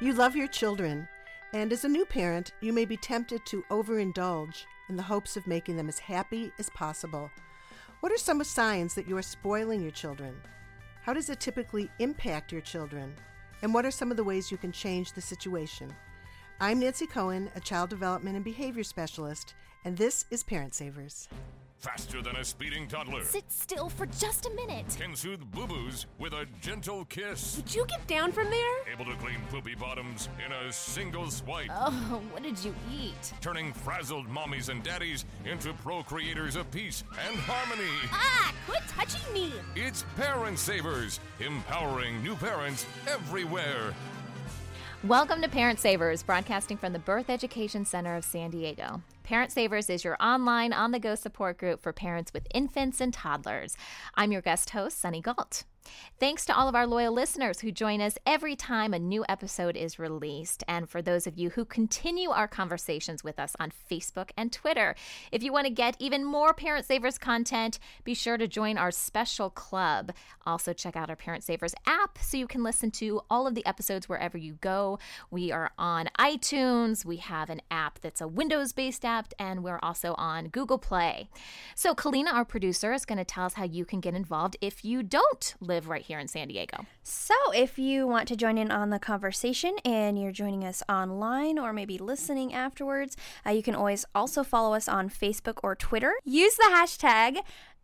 You love your children, and as a new parent, you may be tempted to overindulge in the hopes of making them as happy as possible. What are some signs that you are spoiling your children? How does it typically impact your children? And what are some of the ways you can change the situation? I'm Nancy Cohen, a child development and behavior specialist, and this is Parent Savers. Faster than a speeding toddler. Sit still for just a minute. Can soothe boo boos with a gentle kiss. Would you get down from there? Able to clean poopy bottoms in a single swipe. Oh, what did you eat? Turning frazzled mommies and daddies into procreators of peace and harmony. Ah, quit touching me. It's Parent Savers, empowering new parents everywhere. Welcome to Parent Savers, broadcasting from the Birth Education Center of San Diego. Parent Savers is your online, on the go support group for parents with infants and toddlers. I'm your guest host, Sunny Galt. Thanks to all of our loyal listeners who join us every time a new episode is released, and for those of you who continue our conversations with us on Facebook and Twitter. If you want to get even more Parent Savers content, be sure to join our special club. Also, check out our Parent Savers app so you can listen to all of the episodes wherever you go. We are on iTunes, we have an app that's a Windows based app, and we're also on Google Play. So, Kalina, our producer, is going to tell us how you can get involved if you don't live live right here in San Diego. So, if you want to join in on the conversation and you're joining us online or maybe listening afterwards, uh, you can always also follow us on Facebook or Twitter. Use the hashtag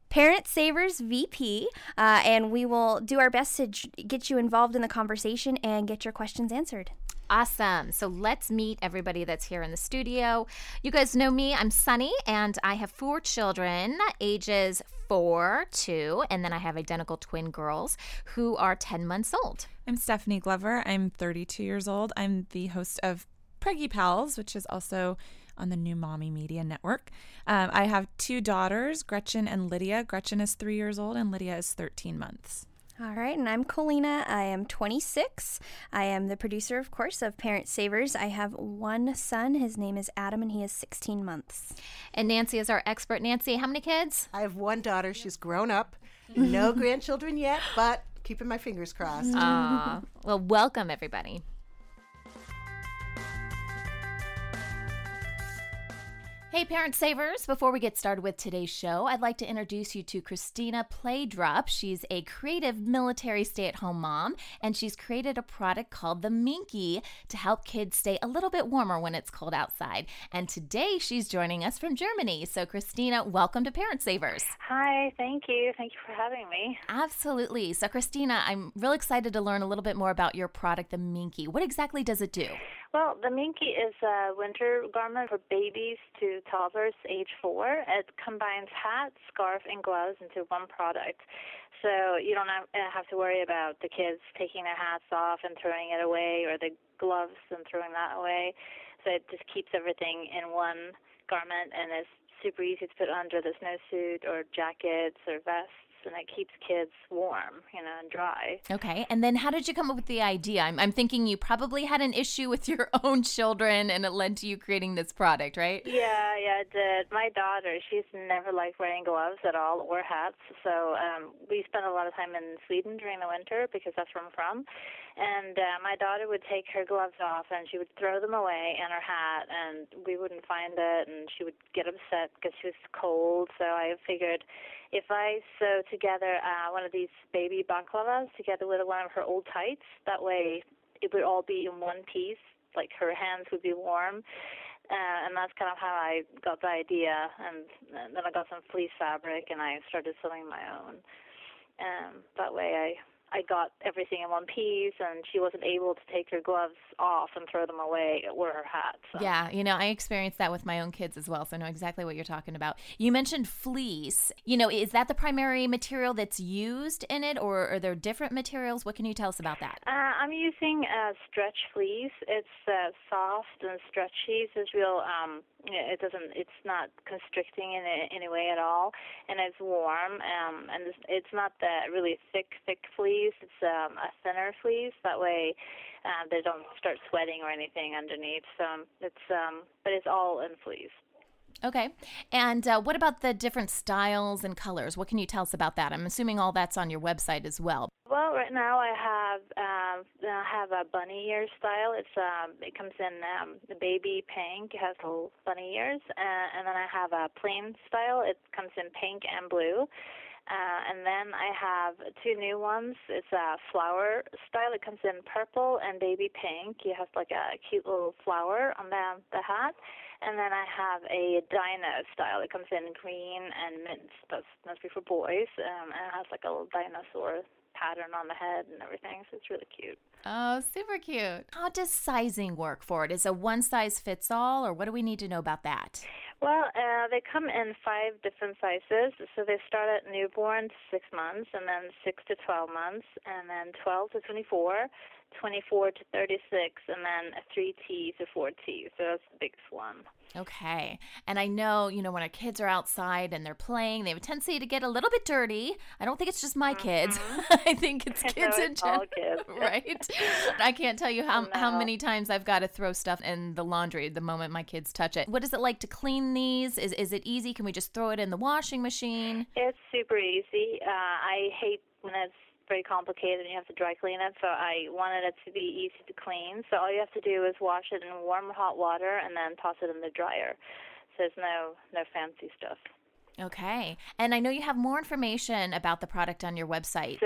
Parent Savers VP, uh, and we will do our best to j- get you involved in the conversation and get your questions answered. Awesome. So let's meet everybody that's here in the studio. You guys know me. I'm Sunny, and I have four children, ages four, two, and then I have identical twin girls who are 10 months old. I'm Stephanie Glover. I'm 32 years old. I'm the host of Preggy Pals, which is also on the new Mommy Media Network. Um, I have two daughters, Gretchen and Lydia. Gretchen is three years old, and Lydia is 13 months. All right, and I'm Kalina. I am 26. I am the producer, of course, of Parent Savers. I have one son. His name is Adam, and he is 16 months. And Nancy is our expert. Nancy, how many kids? I have one daughter. She's grown up. No grandchildren yet, but keeping my fingers crossed. Aw. well, welcome, everybody. Hey, Parent Savers! Before we get started with today's show, I'd like to introduce you to Christina Playdrop. She's a creative military stay at home mom, and she's created a product called the Minky to help kids stay a little bit warmer when it's cold outside. And today she's joining us from Germany. So, Christina, welcome to Parent Savers. Hi, thank you. Thank you for having me. Absolutely. So, Christina, I'm real excited to learn a little bit more about your product, the Minky. What exactly does it do? Well, the Minky is a winter garment for babies to toddlers age four. It combines hat, scarf, and gloves into one product. So you don't have, uh, to worry about the kids taking their hats off and throwing it away or the gloves and throwing that away. So it just keeps everything in one garment and it's super easy to put under the snowsuit or jackets or vests and it keeps kids warm, you know, and dry. Okay. And then how did you come up with the idea? I'm, I'm thinking you probably had an issue with your own children and it led to you creating this product, right? Yeah, yeah, it did. My daughter, she's never liked wearing gloves at all or hats. So um, we spent a lot of time in Sweden during the winter because that's where I'm from. And uh, my daughter would take her gloves off and she would throw them away and her hat, and we wouldn't find it. And she would get upset because she was cold. So I figured if I sew together uh, one of these baby balaclavas together with one of her old tights, that way it would all be in one piece. Like her hands would be warm. Uh, and that's kind of how I got the idea. And, and then I got some fleece fabric and I started sewing my own. Um, that way I I got everything in one piece, and she wasn't able to take her gloves off and throw them away or her hat. So. Yeah, you know, I experienced that with my own kids as well, so I know exactly what you're talking about. You mentioned fleece. You know, is that the primary material that's used in it, or are there different materials? What can you tell us about that? Uh, I'm using uh, stretch fleece. It's uh, soft and stretchy, so it's real. Um, it doesn't. It's not constricting in any way at all, and it's warm. Um, and it's, it's not that really thick, thick fleece. It's um, a thinner fleece. That way, uh, they don't start sweating or anything underneath. So it's um, but it's all in fleece. Okay. And uh, what about the different styles and colors? What can you tell us about that? I'm assuming all that's on your website as well. Well, right now I have I have a bunny ear style. It's um, it comes in um, the baby pink. It has little bunny ears, uh, and then I have a plain style. It comes in pink and blue. Uh, and then I have two new ones. It's a flower style. It comes in purple and baby pink. You have like a cute little flower on the, the hat. And then I have a dino style. It comes in green and mint. That's mostly for boys. Um, and it has like a little dinosaur pattern on the head and everything. So it's really cute. Oh, super cute. How does sizing work for it? Is a one size fits all, or what do we need to know about that? Well, uh, they come in five different sizes. So they start at newborn to six months, and then six to 12 months, and then 12 to 24, 24 to 36, and then a 3T to 4T. So that's the biggest one. Okay. And I know, you know, when our kids are outside and they're playing, they have a tendency to get a little bit dirty. I don't think it's just my kids. Mm-hmm. I think it's kids no, in general. kids. right? I can't tell you how, how many times I've got to throw stuff in the laundry the moment my kids touch it. What is it like to clean these? Is, is it easy? Can we just throw it in the washing machine? It's super easy. Uh, I hate when it's very complicated and you have to dry clean it, so I wanted it to be easy to clean. So all you have to do is wash it in warm hot water and then toss it in the dryer. So there's no no fancy stuff. Okay. And I know you have more information about the product on your website. It's.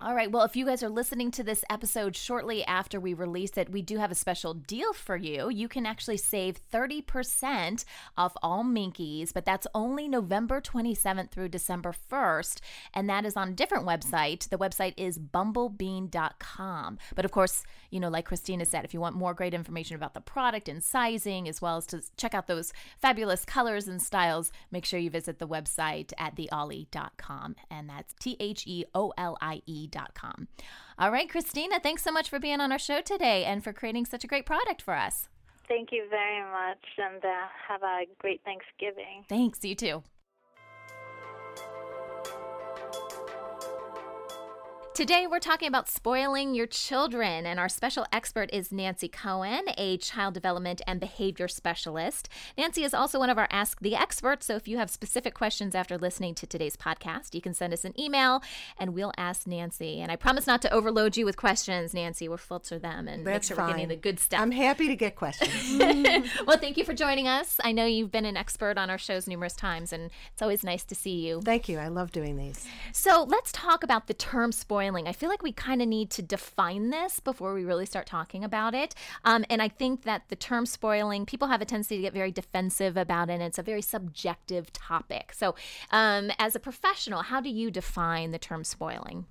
All right. Well, if you guys are listening to this episode shortly after we release it, we do have a special deal for you. You can actually save 30% off all Minkies, but that's only November 27th through December 1st. And that is on a different website. The website is bumblebean.com. But of course, you know, like Christina said, if you want more great information about the product and sizing, as well as to check out those fabulous colors and styles, make sure you visit the website at theollie.com. And that's T H E O L I E.com. All right, Christina, thanks so much for being on our show today and for creating such a great product for us. Thank you very much, and uh, have a great Thanksgiving. Thanks, you too. Today, we're talking about spoiling your children, and our special expert is Nancy Cohen, a child development and behavior specialist. Nancy is also one of our Ask the Experts, so if you have specific questions after listening to today's podcast, you can send us an email and we'll ask Nancy. And I promise not to overload you with questions, Nancy. We'll filter them and That's make sure we're getting fine. the good stuff. I'm happy to get questions. well, thank you for joining us. I know you've been an expert on our shows numerous times, and it's always nice to see you. Thank you. I love doing these. So let's talk about the term spoiling. I feel like we kind of need to define this before we really start talking about it. Um, and I think that the term spoiling, people have a tendency to get very defensive about it, and it's a very subjective topic. So, um, as a professional, how do you define the term spoiling?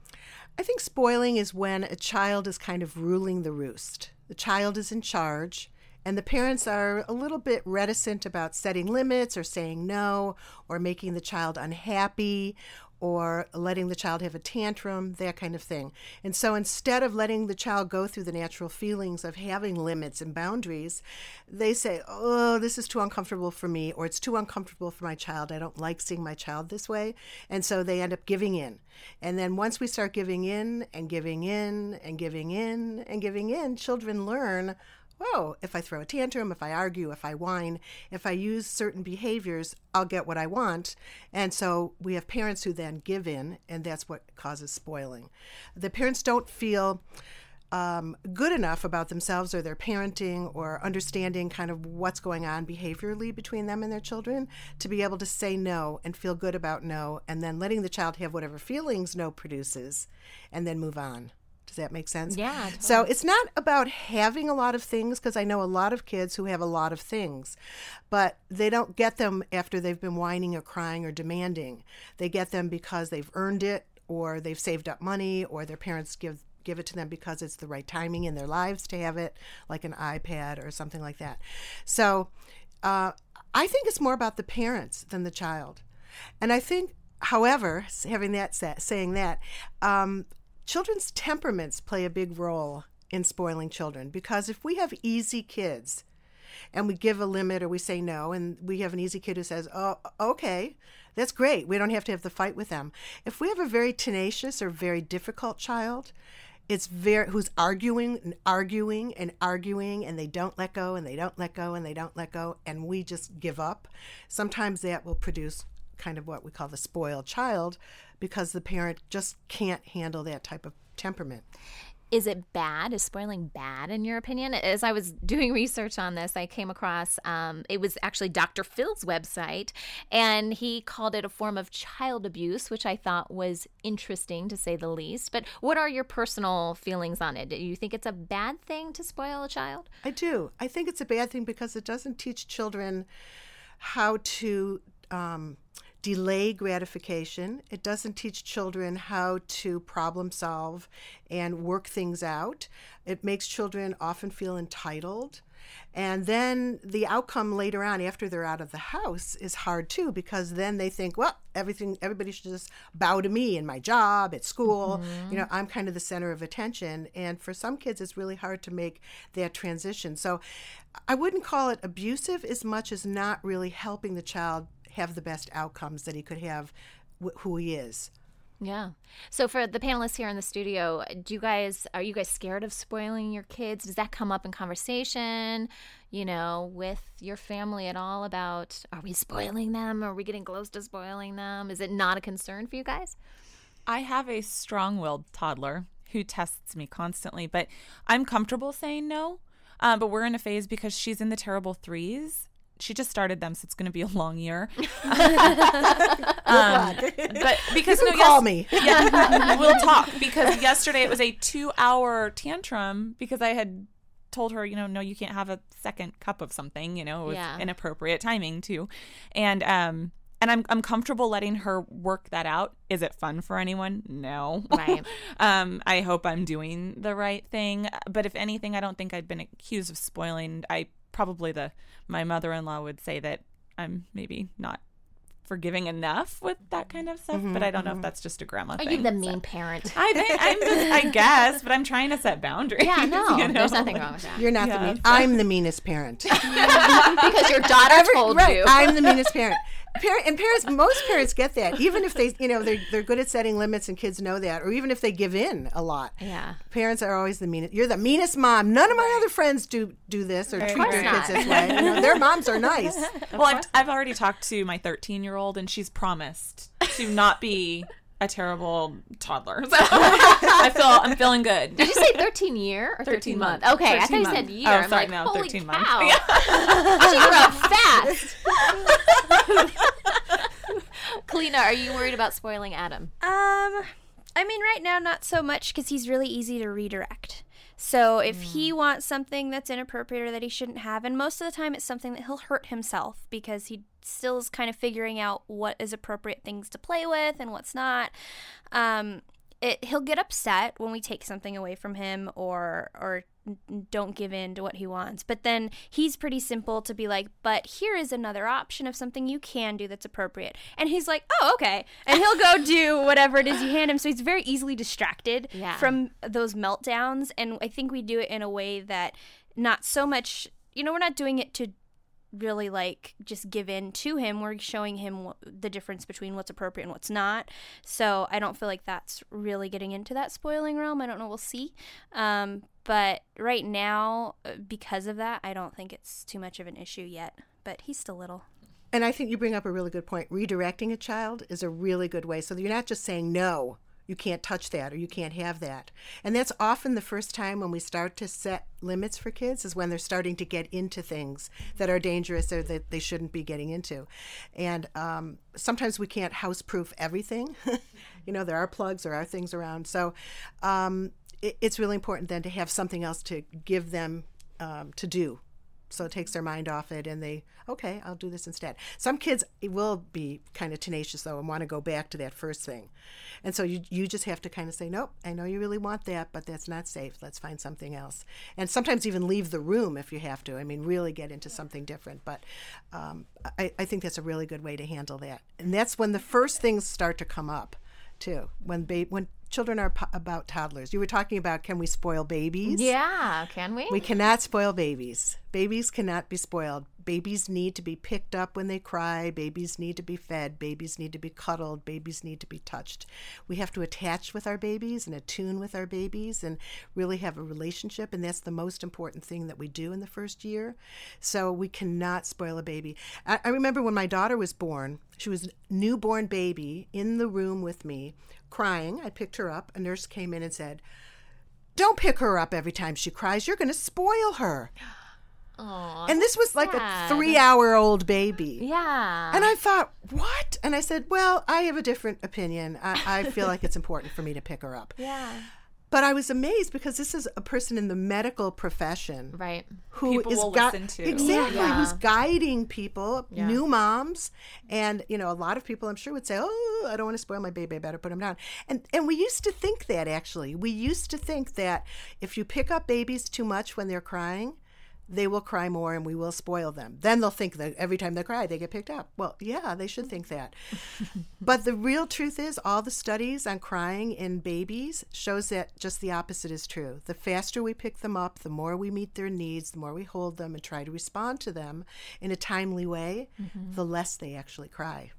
I think spoiling is when a child is kind of ruling the roost. The child is in charge, and the parents are a little bit reticent about setting limits or saying no or making the child unhappy or letting the child have a tantrum, that kind of thing. And so instead of letting the child go through the natural feelings of having limits and boundaries, they say, Oh, this is too uncomfortable for me, or it's too uncomfortable for my child. I don't like seeing my child this way. And so they end up giving in. And then once we start giving in and giving in and giving in and giving in, children learn whoa, if I throw a tantrum, if I argue, if I whine, if I use certain behaviors, I'll get what I want. And so we have parents who then give in, and that's what causes spoiling. The parents don't feel um, good enough about themselves or their parenting or understanding kind of what's going on behaviorally between them and their children to be able to say no and feel good about no, and then letting the child have whatever feelings no produces, and then move on. Does that make sense? Yeah, So it's not about having a lot of things because I know a lot of kids who have a lot of things, but they don't get them after they've been whining or crying or demanding. They get them because they've earned it or they've saved up money or their parents give give it to them because it's the right timing in their lives to have it, like an iPad or something like that. So uh, I think it's more about the parents than the child. And I think, however, having that sa- saying that, um, children's temperaments play a big role in spoiling children because if we have easy kids and we give a limit or we say no and we have an easy kid who says oh okay that's great. We don't have to have the fight with them. If we have a very tenacious or very difficult child it's very who's arguing and arguing and arguing and they don't let go and they don't let go and they don't let go and we just give up sometimes that will produce kind of what we call the spoiled child because the parent just can't handle that type of temperament Is it bad? Is spoiling bad in your opinion? As I was doing research on this, I came across um, it was actually Dr. Phil's website, and he called it a form of child abuse, which I thought was interesting to say the least. But what are your personal feelings on it? Do you think it's a bad thing to spoil a child? I do. I think it's a bad thing because it doesn't teach children how to um, delay gratification. It doesn't teach children how to problem solve and work things out. It makes children often feel entitled. And then the outcome later on, after they're out of the house, is hard too because then they think, well, everything, everybody should just bow to me in my job, at school. Mm-hmm. You know, I'm kind of the center of attention. And for some kids, it's really hard to make that transition. So I wouldn't call it abusive as much as not really helping the child have the best outcomes that he could have wh- who he is. Yeah. So for the panelists here in the studio, do you guys are you guys scared of spoiling your kids? Does that come up in conversation, you know, with your family at all about are we spoiling them? Are we getting close to spoiling them? Is it not a concern for you guys? I have a strong willed toddler who tests me constantly, but I'm comfortable saying no. Um, but we're in a phase because she's in the terrible threes. She just started them, so it's going to be a long year. um, but because no, call yes- me. yeah, we'll talk because yesterday it was a two-hour tantrum because I had told her, you know, no, you can't have a second cup of something. You know, it was Yeah. inappropriate timing too, and um, and I'm I'm comfortable letting her work that out. Is it fun for anyone? No. Right. um, I hope I'm doing the right thing, but if anything, I don't think I've been accused of spoiling. I probably the my mother-in-law would say that I'm maybe not forgiving enough with that mm-hmm. kind of stuff, but mm-hmm, I don't know if mm-hmm. that's just a grandma Are thing. you the so- mean parent? I think I'm just, I guess, but I'm trying to set boundaries. yeah, no, you know? there's nothing wrong with that. You're not Yeah, the mean. so- I'm the meanest parent. because your daughter told right. you. I'm the meanest parent. Parent and parents, most parents get that. Even if they, you know, they're they're good at setting limits, and kids know that, or even if they give in a lot. Yeah. Parents are always the meanest. You're the meanest mom. None of my other friends do do this or treat their course kids this way. You know, their moms are nice. Well, I've, I've already talked to my 13 year old, and she's promised to not be a terrible toddler. So I feel I'm feeling good. Did you say 13 year or 13, 13 month? month. Okay, I thought 13 you said year. Oh, I'm sorry, like, no, holy 13 month. cow. Yeah. she grew up fast. Kalina, are you worried about spoiling Adam? Um, I mean, right now, not so much because he's really easy to redirect. So if he wants something that's inappropriate or that he shouldn't have, and most of the time it's something that he'll hurt himself because he still is kind of figuring out what is appropriate things to play with and what's not. Um, it, he'll get upset when we take something away from him or or don't give in to what he wants. But then he's pretty simple to be like, but here is another option of something you can do that's appropriate. And he's like, oh, okay. And he'll go do whatever it is you hand him. So he's very easily distracted Yeah. from those meltdowns. And I think we do it in a way that not so much, you know, we're not doing it to really like just give in to him. We're showing him the difference between what's appropriate and what's not. So I don't feel like that's really getting into that spoiling realm. I don't know. We'll see. Um, but right now, uh, because of that, I don't think it's too much of an issue yet. But he's still little. And I think you bring up a really good point. Redirecting a child is a really good way. So you're not just saying no, you can't touch that or you can't have that. And that's often the first time when we start to set limits for kids is when they're starting to get into things that are dangerous or that they shouldn't be getting into. And um, sometimes we can't house proof everything. you know, there are plugs, there are things around. So um, it, it's really important then to have something else to give them um, to do. So it takes their mind off it and they, okay, I'll do this instead. Some kids will be kind of tenacious though and want to go back to that first thing. And so you, you just have to kind of say, nope, I know you really want that, but that's not safe. Let's find something else. And sometimes even leave the room if you have to. I mean, really get into something different. But um, I, I think that's a really good way to handle that. And that's when the first things start to come up too. When ba- when children are po- about toddlers. You were talking about can we spoil babies? Yeah, can we? We cannot spoil babies. Babies cannot be spoiled. Babies need to be picked up when they cry. Babies need to be fed. Babies need to be cuddled. Babies need to be touched. We have to attach with our babies and attune with our babies and really have a relationship. And that's the most important thing that we do in the first year. So we cannot spoil a baby. I, I remember when my daughter was born, she was a newborn baby in the room with me, crying. I picked her up. A nurse came in and said, don't pick her up every time she cries. You're going to spoil her. Aw, And this was like sad. a three hour old baby. Yeah. And I thought, what? And I said, well, I have a different opinion. I, I feel like it's important for me to pick her up. yeah. But I was amazed because this is a person in the medical profession Right. who People is will gui- listen to. exactly Yeah. who's guiding people, Yeah. new moms, and you know a lot of people I'm sure would say, "Oh, I don't want to spoil my baby. I better put him down." And and we used to think that actually, we used to think that if you pick up babies too much when they're crying. They will cry more and we will spoil them. Then they'll think that every time they cry, they get picked up. Well, yeah, they should think that. But the real truth is, all the studies on crying in babies shows that just the opposite is true. The faster we pick them up, the more we meet their needs, the more we hold them and try to respond to them in a timely way, mm-hmm. the less they actually cry.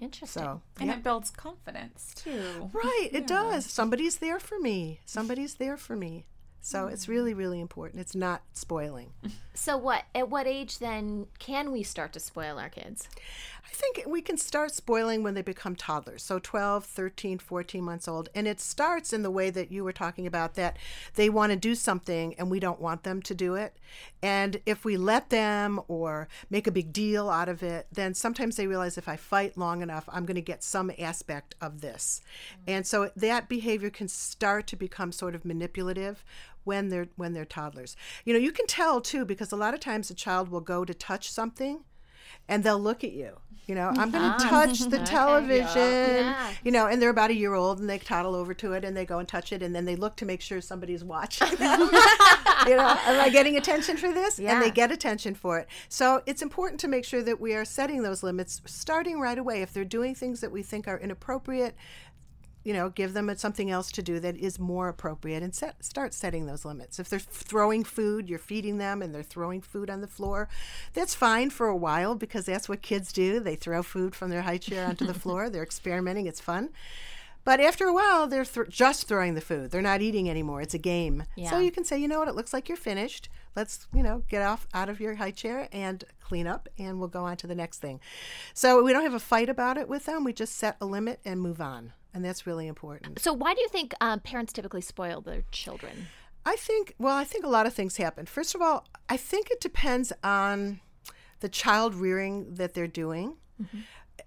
Interesting. So, And yeah. it builds confidence too. right, it does. Somebody's there for me. Somebody's there for me. So it's mm. really, really important. It's not spoiling. So what? At what age then can we start to spoil our kids? I think we can start spoiling when they become toddlers. So 12, 13, 14 months old. And it starts in the way that you were talking about that they want to do something and we don't want them to do it. And if we let them or make a big deal out of it, then sometimes they realize if I fight long enough, I'm going to get some aspect of this. Mm. And so that behavior can start to become sort of manipulative when they're when they're toddlers. You know, you can tell too because a lot of times a child will go to touch something and they'll look at you. You know, I'm going to ah. touch the television. You know, and they're about a year old and they toddle over to it and they go and touch it and then they look to make sure somebody's watching you know, am I getting attention for this? Yeah. And they get attention for it. So it's important to make sure that we are setting those limits starting right away. If they're doing things that we think are inappropriate, you know, give them something else to do that is more appropriate and set, start setting those limits. If they're throwing food, you're feeding them and they're throwing food on the floor, that's fine for a while because that's what kids do. They throw food from their high chair onto the floor. They're experimenting, it's fun. But after a while, they're th- just throwing the food. They're not eating anymore. It's a game. Yeah. So you can say, you know what, it looks like you're finished. Let's, you know, get off out of your high chair and clean up, and we'll go on to the next thing. So we don't have a fight about it with them. We just set a limit and move on. And that's really important. So why do you think um, parents typically spoil their children? I think, well, I think a lot of things happen. First of all, I think it depends on the child rearing that they're doing.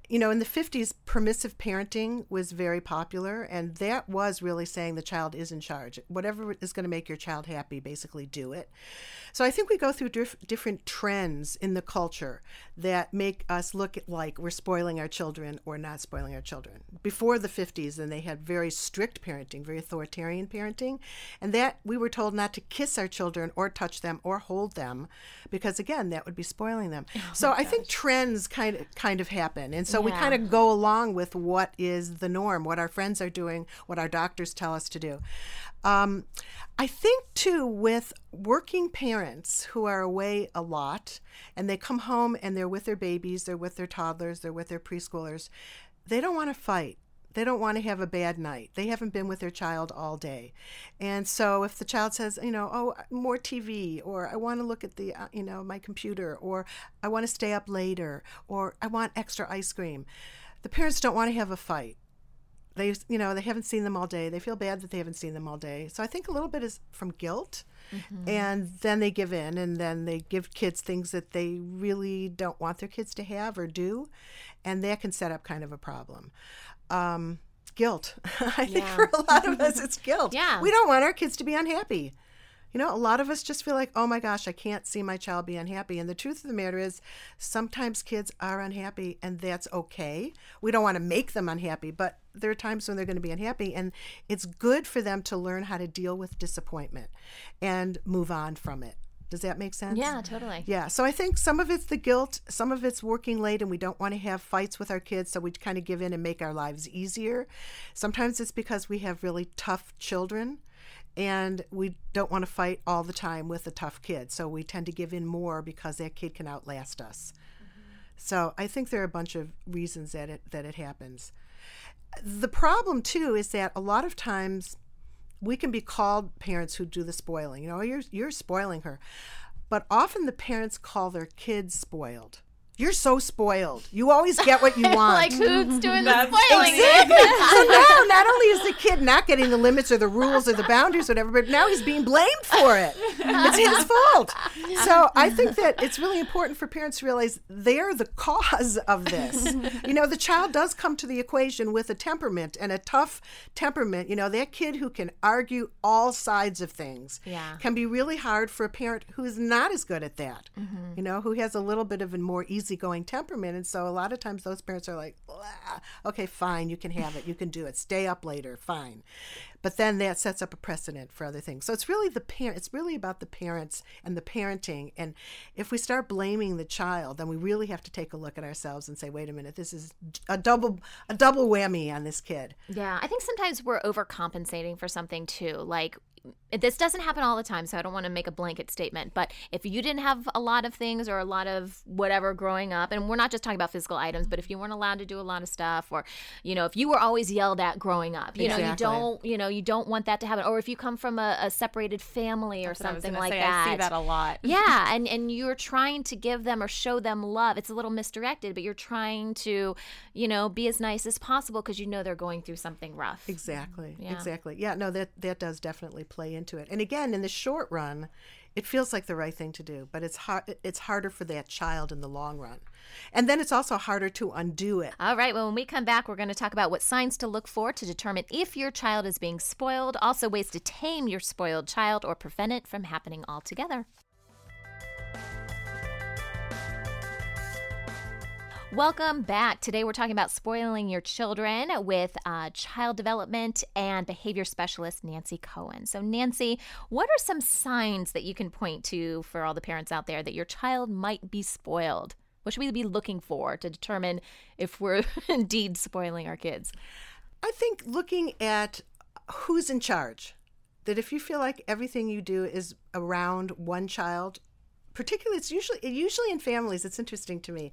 You know, in the 50s, permissive parenting was very popular, and that was really saying the child is in charge. Whatever is going to make your child happy, basically do it. So I think we go through dif- different trends in the culture that make us look at like we're spoiling our children or not spoiling our children. Before the 50s, then they had very strict parenting, very authoritarian parenting, and that we were told not to kiss our children or touch them or hold them because again, that would be spoiling them. Oh so I think trends kind of kind of happen. And so we Yeah. kind of go along with what is the norm, what our friends are doing, what our doctors tell us to do. Um, I think too with working parents who are away a lot and they come home and they're with their babies, they're with their toddlers, they're with their preschoolers, they don't want to fight. They don't want to have a bad night. They haven't been with their child all day. And so if the child says, you know, oh, more TV, or I want to look at the, uh, you know, my computer, or I want to stay up later, or I want extra ice cream, the parents don't want to have a fight. They you know they haven't seen them all day. They feel bad that they haven't seen them all day. So i think a little bit is from guilt. And then they give in and then they give kids things that they really don't want their kids to have or do. And that can set up kind of a problem um, guilt. I think Yeah. for a lot of us, it's guilt. Yeah. We don't want our kids to be unhappy. You know, a lot of us just feel like, oh my gosh, I can't see my child be unhappy. And the truth of the matter is, sometimes kids are unhappy, and that's okay. We don't want to make them unhappy, but there are times when they're going to be unhappy, and it's good for them to learn how to deal with disappointment and move on from it. Does that make sense? Yeah, totally. Yeah, so I think some of it's the guilt, some of it's working late and we don't want to have fights with our kids, so we kind of give in and make our lives easier. Sometimes it's because we have really tough children and we don't want to fight all the time with a tough kid, so we tend to give in more because that kid can outlast us. Mm-hmm. So I think there are a bunch of reasons that it that it happens. The problem too is that a lot of times we can be called parents who do the spoiling. You know, you're you're spoiling her. But often the parents call their kids spoiled. You're so spoiled. You always get what you want. like who's doing the spoiling? Exactly. so now, not only is the kid not getting the limits or the rules or the boundaries, or whatever, but now he's being blamed for it. It's his fault. So I think that it's really important for parents to realize they're the cause of this. You know, the child does come to the equation with a temperament and a tough temperament. You know, that kid who can argue all sides of things Yeah. can be really hard for a parent who is not as good at that. Mm-hmm. You know, who has a little bit of a more easygoing temperament, and so a lot of times those parents are like, "Okay, fine, you can have it, you can do it, stay up later, fine." But then that sets up a precedent for other things. So it's really the parent. It's really about the parents and the parenting. And if we start blaming the child, then we really have to take a look at ourselves and say, "Wait a minute, this is a double a double whammy on this kid." Yeah, I think sometimes we're overcompensating for something too. Like this doesn't happen all the time, so I don't want to make a blanket statement. But if you didn't have a lot of things or a lot of whatever growing up, and we're not just talking about physical items, but if you weren't allowed to do a lot of stuff, or you know, if you were always yelled at growing up, you know, you don't, you know, you don't want that to happen. Or if you come from a, a separated family or That's was something like say. that, I see that a lot. yeah, and and you're trying to give them or show them love. It's a little misdirected, but you're trying to, you know, be as nice as possible because you know they're going through something rough. Exactly. Yeah. Exactly. Yeah, no, that that does definitely play into it. And again, in the short run, it feels like the right thing to do, but it's hard it's harder for that child in the long run. And then it's also harder to undo it. All right, well, when we come back, we're going to talk about what signs to look for to determine if your child is being spoiled, also ways to tame your spoiled child or prevent it from happening altogether. Welcome back. Today we're talking about spoiling your children with uh, child development and behavior specialist Nancy Cohen. So, Nancy, what are some signs that you can point to for all the parents out there that your child might be spoiled? What should we be looking for to determine if we're indeed spoiling our kids? I think looking at who's in charge, that if you feel like everything you do is around one child, particularly it's usually usually in families it's interesting to me.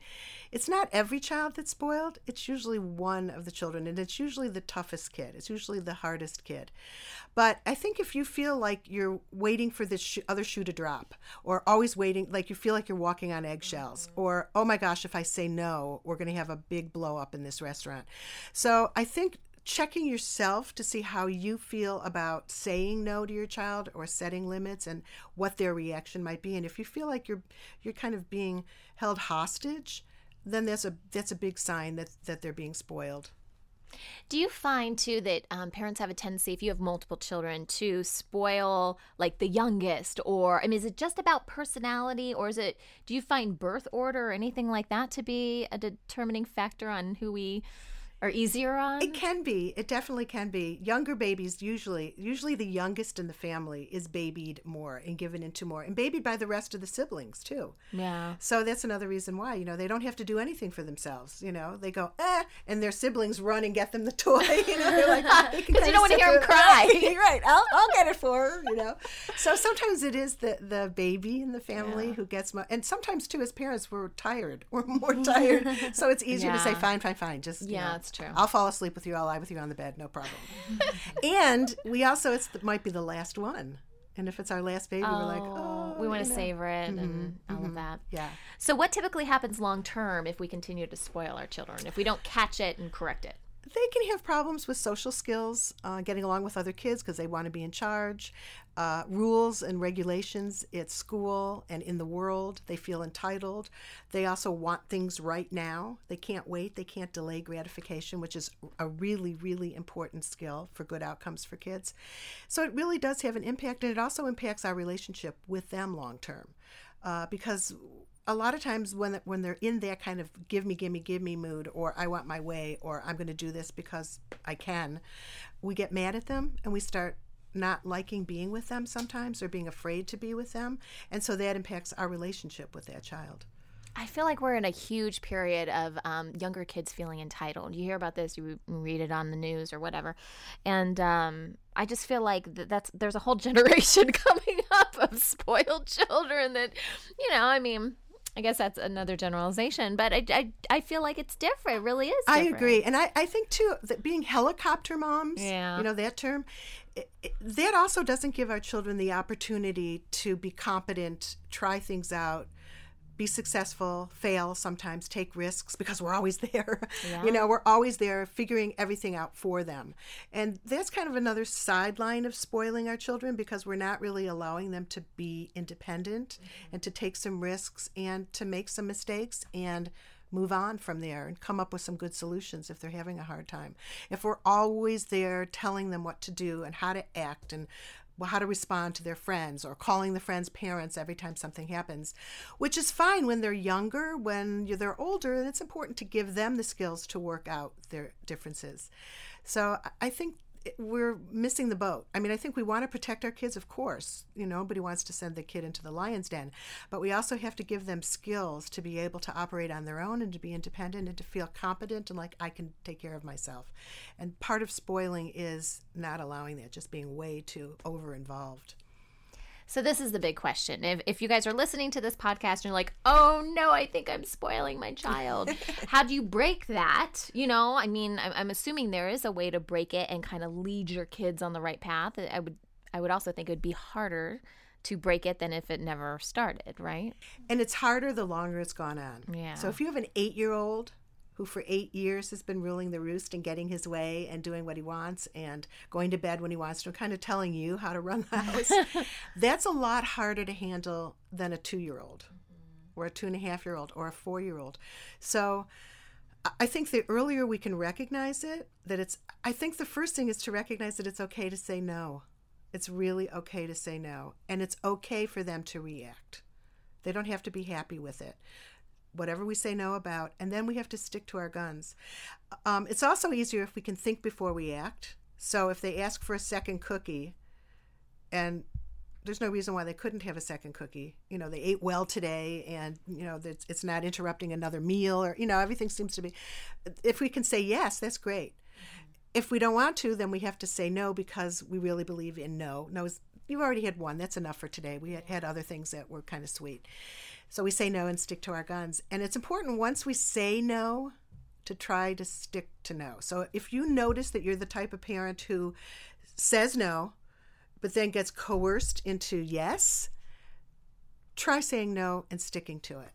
It's not every child that's spoiled it's usually one of the children and it's usually the toughest kid it's usually the hardest kid. But i think if you feel like you're waiting for this sh- other shoe to drop or always waiting like you feel like you're walking on eggshells mm-hmm. or oh my gosh if i say no we're going to have a big blow up in this restaurant. So i think checking yourself to see how you feel about saying no to your child or setting limits and what their reaction might be. And if you feel like you're you're kind of being held hostage then that's a that's a big sign that that they're being spoiled. Do you find too that um, parents have a tendency, if you have multiple children, to spoil like the youngest? Or, I mean, is it just about personality, or is it, do you find birth order or anything like that to be a determining factor on who we are easier on? It can be. It definitely can be. Younger babies usually, usually the youngest in the family is babied more and given into more, and babied by the rest of the siblings too. Yeah. So that's another reason why you know they don't have to do anything for themselves. You know, they go eh, and their siblings run and get them the toy. You know, they're like ah, they can 'Cause you don't wanna sit hear 'em there, cry. "Ah, right? I'll, I'll get it for her. You know. So sometimes it is the the baby in the family who gets more and sometimes too as parents we're tired. We're more tired, so it's easier to say fine, fine, fine. Just you Yeah, know, that's true. I'll fall asleep with you. I'll lie with you on the bed. No problem. and we also, it might be the last one. And if it's our last baby, we're like, oh, oh we want you to know. savor it and mm-hmm, all of mm-hmm. that. Yeah. So, what typically happens long term if we continue to spoil our children, if we don't catch it and correct it? They can have problems with social skills, uh, getting along with other kids because they want to be in charge, uh, rules and regulations at school and in the world. They feel entitled. They also want things right now. They can't wait. They can't delay gratification, which is a really, really important skill for good outcomes for kids. So it really does have an impact, and it also impacts our relationship with them long term. Uh, because a lot of times when when they're in that kind of give me give me give me mood or I want my way or I'm going to do this because I can we get mad at them and we start not liking being with them sometimes or being afraid to be with them. And so that impacts our relationship with that child. I feel like we're in a huge period of um, younger kids feeling entitled. You hear about this, you read it on the news or whatever, and um, I just feel like that's there's a whole generation coming up of spoiled children that, you know, I mean, I guess that's another generalization, but I, I, I feel like it's different. It really is. I agree. And I, I think, too, that being helicopter moms, Yeah. you know, that term, it, it- that also doesn't give our children the opportunity to be competent, try things out, be successful, fail sometimes, take risks because we're always there. You know, we're always there figuring everything out for them. And that's kind of another sideline of spoiling our children because we're not really allowing them to be independent mm-hmm. and to take some risks and to make some mistakes and move on from there and come up with some good solutions if they're having a hard time. If we're always there telling them what to do and how to act and how to respond to their friends or calling the friends' parents every time something happens, which is fine when they're younger. When they're older, it's important to give them the skills to work out their differences. So I- think we're missing the boat. I mean, I think we want to protect our kids, of course. You know, nobody wants to send the kid into the lion's den, but we also have to give them skills to be able to operate on their own and to be independent and to feel competent and like I can take care of myself. And part of spoiling is not allowing that, just being way too over involved. So this is the big question. If, if you guys are listening to this podcast and you're like, oh no, I think I'm spoiling my child, how do you break that? You know, I mean, I'm, I'm assuming there is a way to break it and kind of lead your kids on the right path. I would, I would also think it would be harder to break it than if it never started, right? And it's harder the longer it's gone on. Yeah. So if you have an eight year old who for eight years has been ruling the roost and getting his way and doing what he wants and going to bed when he wants to, kind of telling you how to run the house, that's a lot harder to handle than a two year old or a two and a half year old or a four year old. So I- I think the earlier we can recognize it, that it's, I think the first thing is to recognize that it's okay to say no. It's really okay to say no. And it's okay for them to react. They don't have to be happy with it. Whatever we say no about, and then we have to stick to our guns. Um, it's also easier if we can think before we act. So if they ask for a second cookie, and there's no reason why they couldn't have a second cookie. You know, they ate well today, and you know, it's, it's not interrupting another meal, or you know, everything seems to be. If we can say yes, that's great. If we don't want to, then we have to say no because we really believe in no. No, you've already had one. That's enough for today. We had, had other things that were kind of sweet. So we say no and stick to our guns. And it's important once we say no to try to stick to no. So if you notice that you're the type of parent who says no, but then gets coerced into yes, try saying no and sticking to it.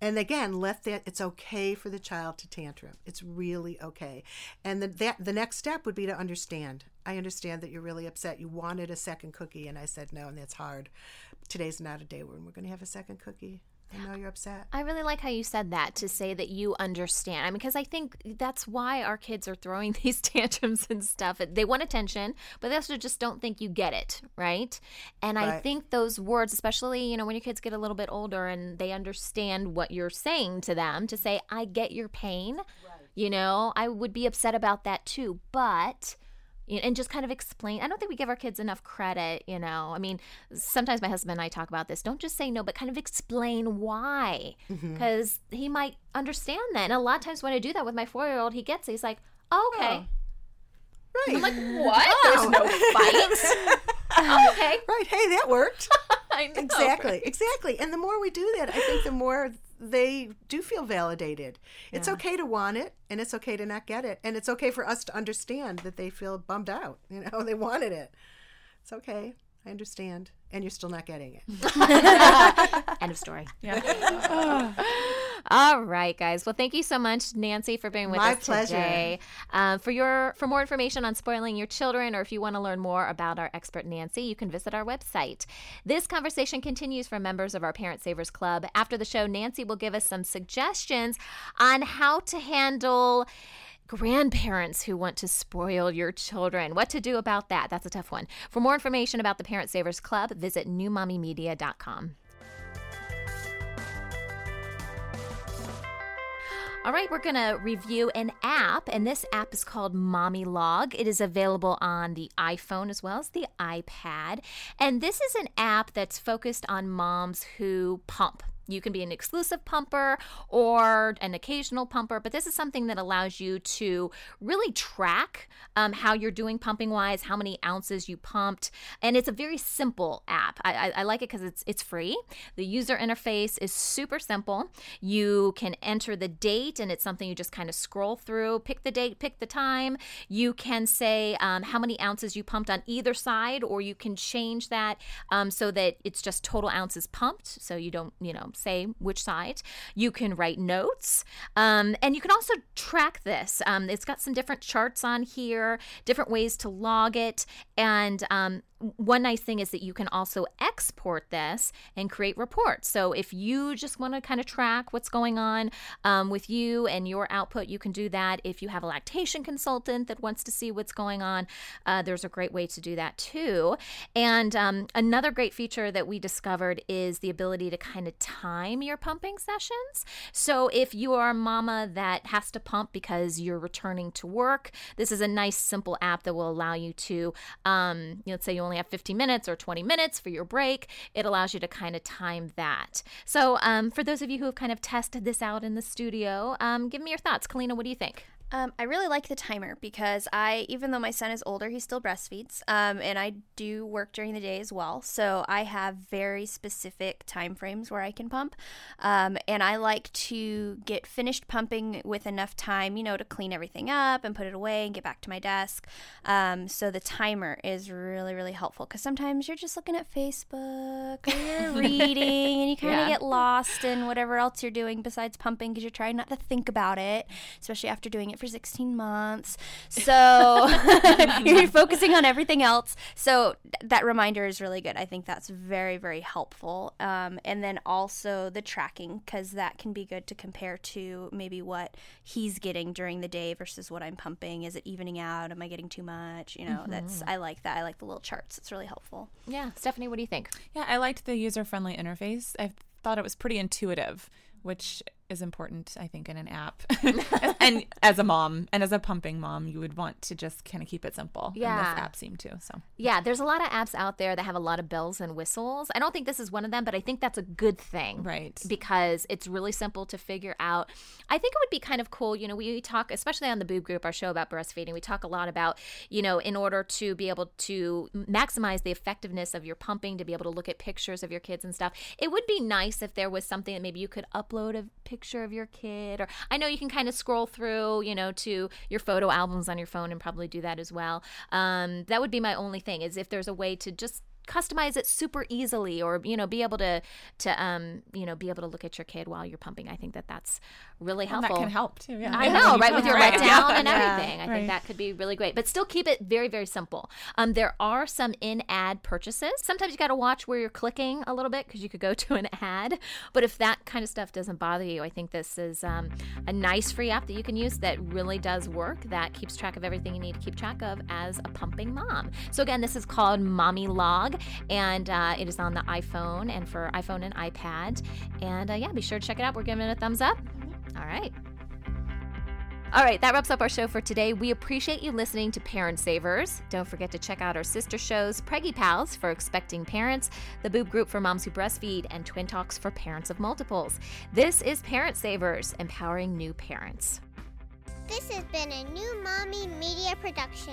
And again, let that it's okay for the child to tantrum. It's really okay. And the, that the next step would be to understand. I understand that you're really upset. You wanted a second cookie and I said no and that's hard. Today's not a day when we're going to have a second cookie. I know you're upset. I really like how you said that to say that you understand. I mean, because I think that's why our kids are throwing these tantrums and stuff. They want attention, but they also just don't think you get it, right? And I think those words, especially, you know, when your kids get a little bit older and they understand what you're saying to them, to say, I get your pain, you know, I would be upset about that too, but. And just kind of explain. I don't think we give our kids enough credit, you know. I mean, sometimes my husband and I talk about this. Don't just say no, but kind of explain why mm-hmm. because he might understand that. And a lot of times when I do that with my four year old, he gets it. He's like, oh, okay. Right. I'm like, what? There's no oh. fight. oh, okay. right. Hey, that worked. I know, exactly. right? Exactly. And the more we do that, I think the more they do feel validated. It's okay to want it and it's okay to not get it. And it's okay for us to understand that they feel bummed out. You know, they wanted it. It's okay. I understand. And you're still not getting it. End of story. Yeah. All right, guys. Well, thank you so much, Nancy, for being with My us pleasure. today. Um, for your for more information on spoiling your children, or if you want to learn more about our expert Nancy, you can visit our website. This conversation continues for members of our Parent Savers Club. After the show, Nancy will give us some suggestions on how to handle grandparents who want to spoil your children. What to do about that? That's a tough one. For more information about the Parent Savers Club, visit newmommymedia.com. All right, we're going to review an app, and this app is called Mommy Log. It is available on the iPhone as well as the iPad. And this is an app that's focused on moms who pump. You can be an exclusive pumper or an occasional pumper, but this is something that allows you to really track um, how you're doing pumping wise, how many ounces you pumped, and it's a very simple app. I, I, I like it because it's it's free. The user interface is super simple. You can enter the date, and it's something you just kind of scroll through, pick the date, pick the time. You can say um, how many ounces you pumped on either side, or you can change that um, so that it's just total ounces pumped, so you don't you know say which side. You can write notes, um, and you can also track this. Um, it's got some different charts on here, different ways to log it, and um, one nice thing is that you can also export this and create reports. So if you just want to kind of track what's going on um, with you and your output, you can do that. If you have a lactation consultant that wants to see what's going on, uh, there's a great way to do that too. And um, another great feature that we discovered is the ability to kind of time your pumping sessions. So if you are a mama that has to pump because you're returning to work, this is a nice, simple app that will allow you to, um, let's say you only have 15 minutes or 20 minutes for your break. It allows you to kind of time that. So, um, for those of you who have kind of tested this out in the studio, um, give me your thoughts. Kalina, what do you think? Um, I really like the timer because I, even though my son is older, he still breastfeeds, um, and I do work during the day as well. So I have very specific time frames where I can pump, um, and I like to get finished pumping with enough time, you know, to clean everything up and put it away and get back to my desk. Um, so the timer is really, really helpful because sometimes you're just looking at Facebook or you're reading and you kind of Yeah. get lost in whatever else you're doing besides pumping because you're trying not to think about it, especially after doing it for 16 months. So you're focusing on everything else. So that reminder is really good. I think that's very, very helpful. Um, and then also the tracking, because that can be good to compare to maybe what he's getting during the day versus what I'm pumping. Is it evening out? Am I getting too much? You know, that's, I like that. I like the little charts. It's really helpful. Yeah, Stephanie, what do you think? Yeah, I liked the user friendly interface. I thought it was pretty intuitive, which is important, I think, in an app. and as a mom and as a pumping mom, you would want to just kind of keep it simple. And Yeah. this app seemed to. So Yeah, there's a lot of apps out there that have a lot of bells and whistles. I don't think this is one of them, but I think that's a good thing. Right. Because it's really simple to figure out. I think it would be kind of cool. You know, we talk, especially on the Boob Group, our show about breastfeeding, we talk a lot about, you know, in order to be able to maximize the effectiveness of your pumping, to be able to look at pictures of your kids and stuff. It would be nice if there was something that maybe you could upload a picture of your kid or I know you can kind of scroll through, you know, to your photo albums on your phone and probably do that as well. Um, that would be my only thing is if there's a way to just customize it super easily or you know be able to to um you know be able to look at your kid while you're pumping i think that that's really and helpful that can help too. Yeah. I know, right? With your write let it down and Yeah. everything. I Right. think that could be really great. But still keep it very, very simple. Um, there are some in app purchases. Sometimes you got to watch where you're clicking a little bit because you could go to an ad. But if that kind of stuff doesn't bother you, I think this is um, a nice free app that you can use that really does work, that keeps track of everything you need to keep track of as a pumping mom. So, again, this is called Mommy Log, and uh, it is on the iPhone and for iPhone and iPad. And uh, yeah, be sure to check it out. We're giving it a thumbs up. All right. All right, that wraps up our show for today. We appreciate you listening to Parent Savers. Don't forget to check out our sister shows, Preggy Pals for expecting parents, the Boob Group for moms who breastfeed, and Twin Talks for parents of multiples. This is Parent Savers, empowering new parents. This has been a new Mommy Media production.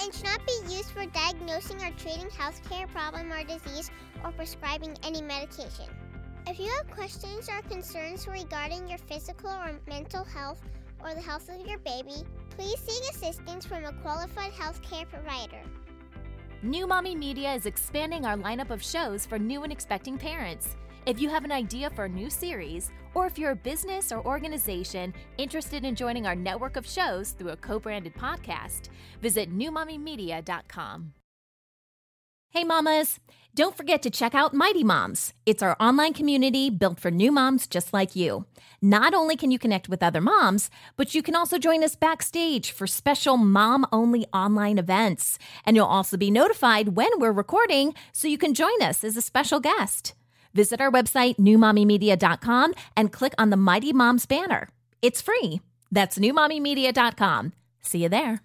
and should not be used for diagnosing or treating healthcare problem or disease or prescribing any medication. If you have questions or concerns regarding your physical or mental health or the health of your baby, please seek assistance from a qualified healthcare provider. New Mommy Media is expanding our lineup of shows for new and expecting parents. If you have an idea for a new series, or if you're a business or organization interested in joining our network of shows through a co branded podcast, visit newmommymedia.com. Hey, mamas! Don't forget to check out Mighty Moms. It's our online community built for new moms just like you. Not only can you connect with other moms, but you can also join us backstage for special mom only online events. And you'll also be notified when we're recording so you can join us as a special guest. Visit our website, newmommymedia.com, and click on the Mighty Moms banner. It's free. That's newmommymedia.com. See you there.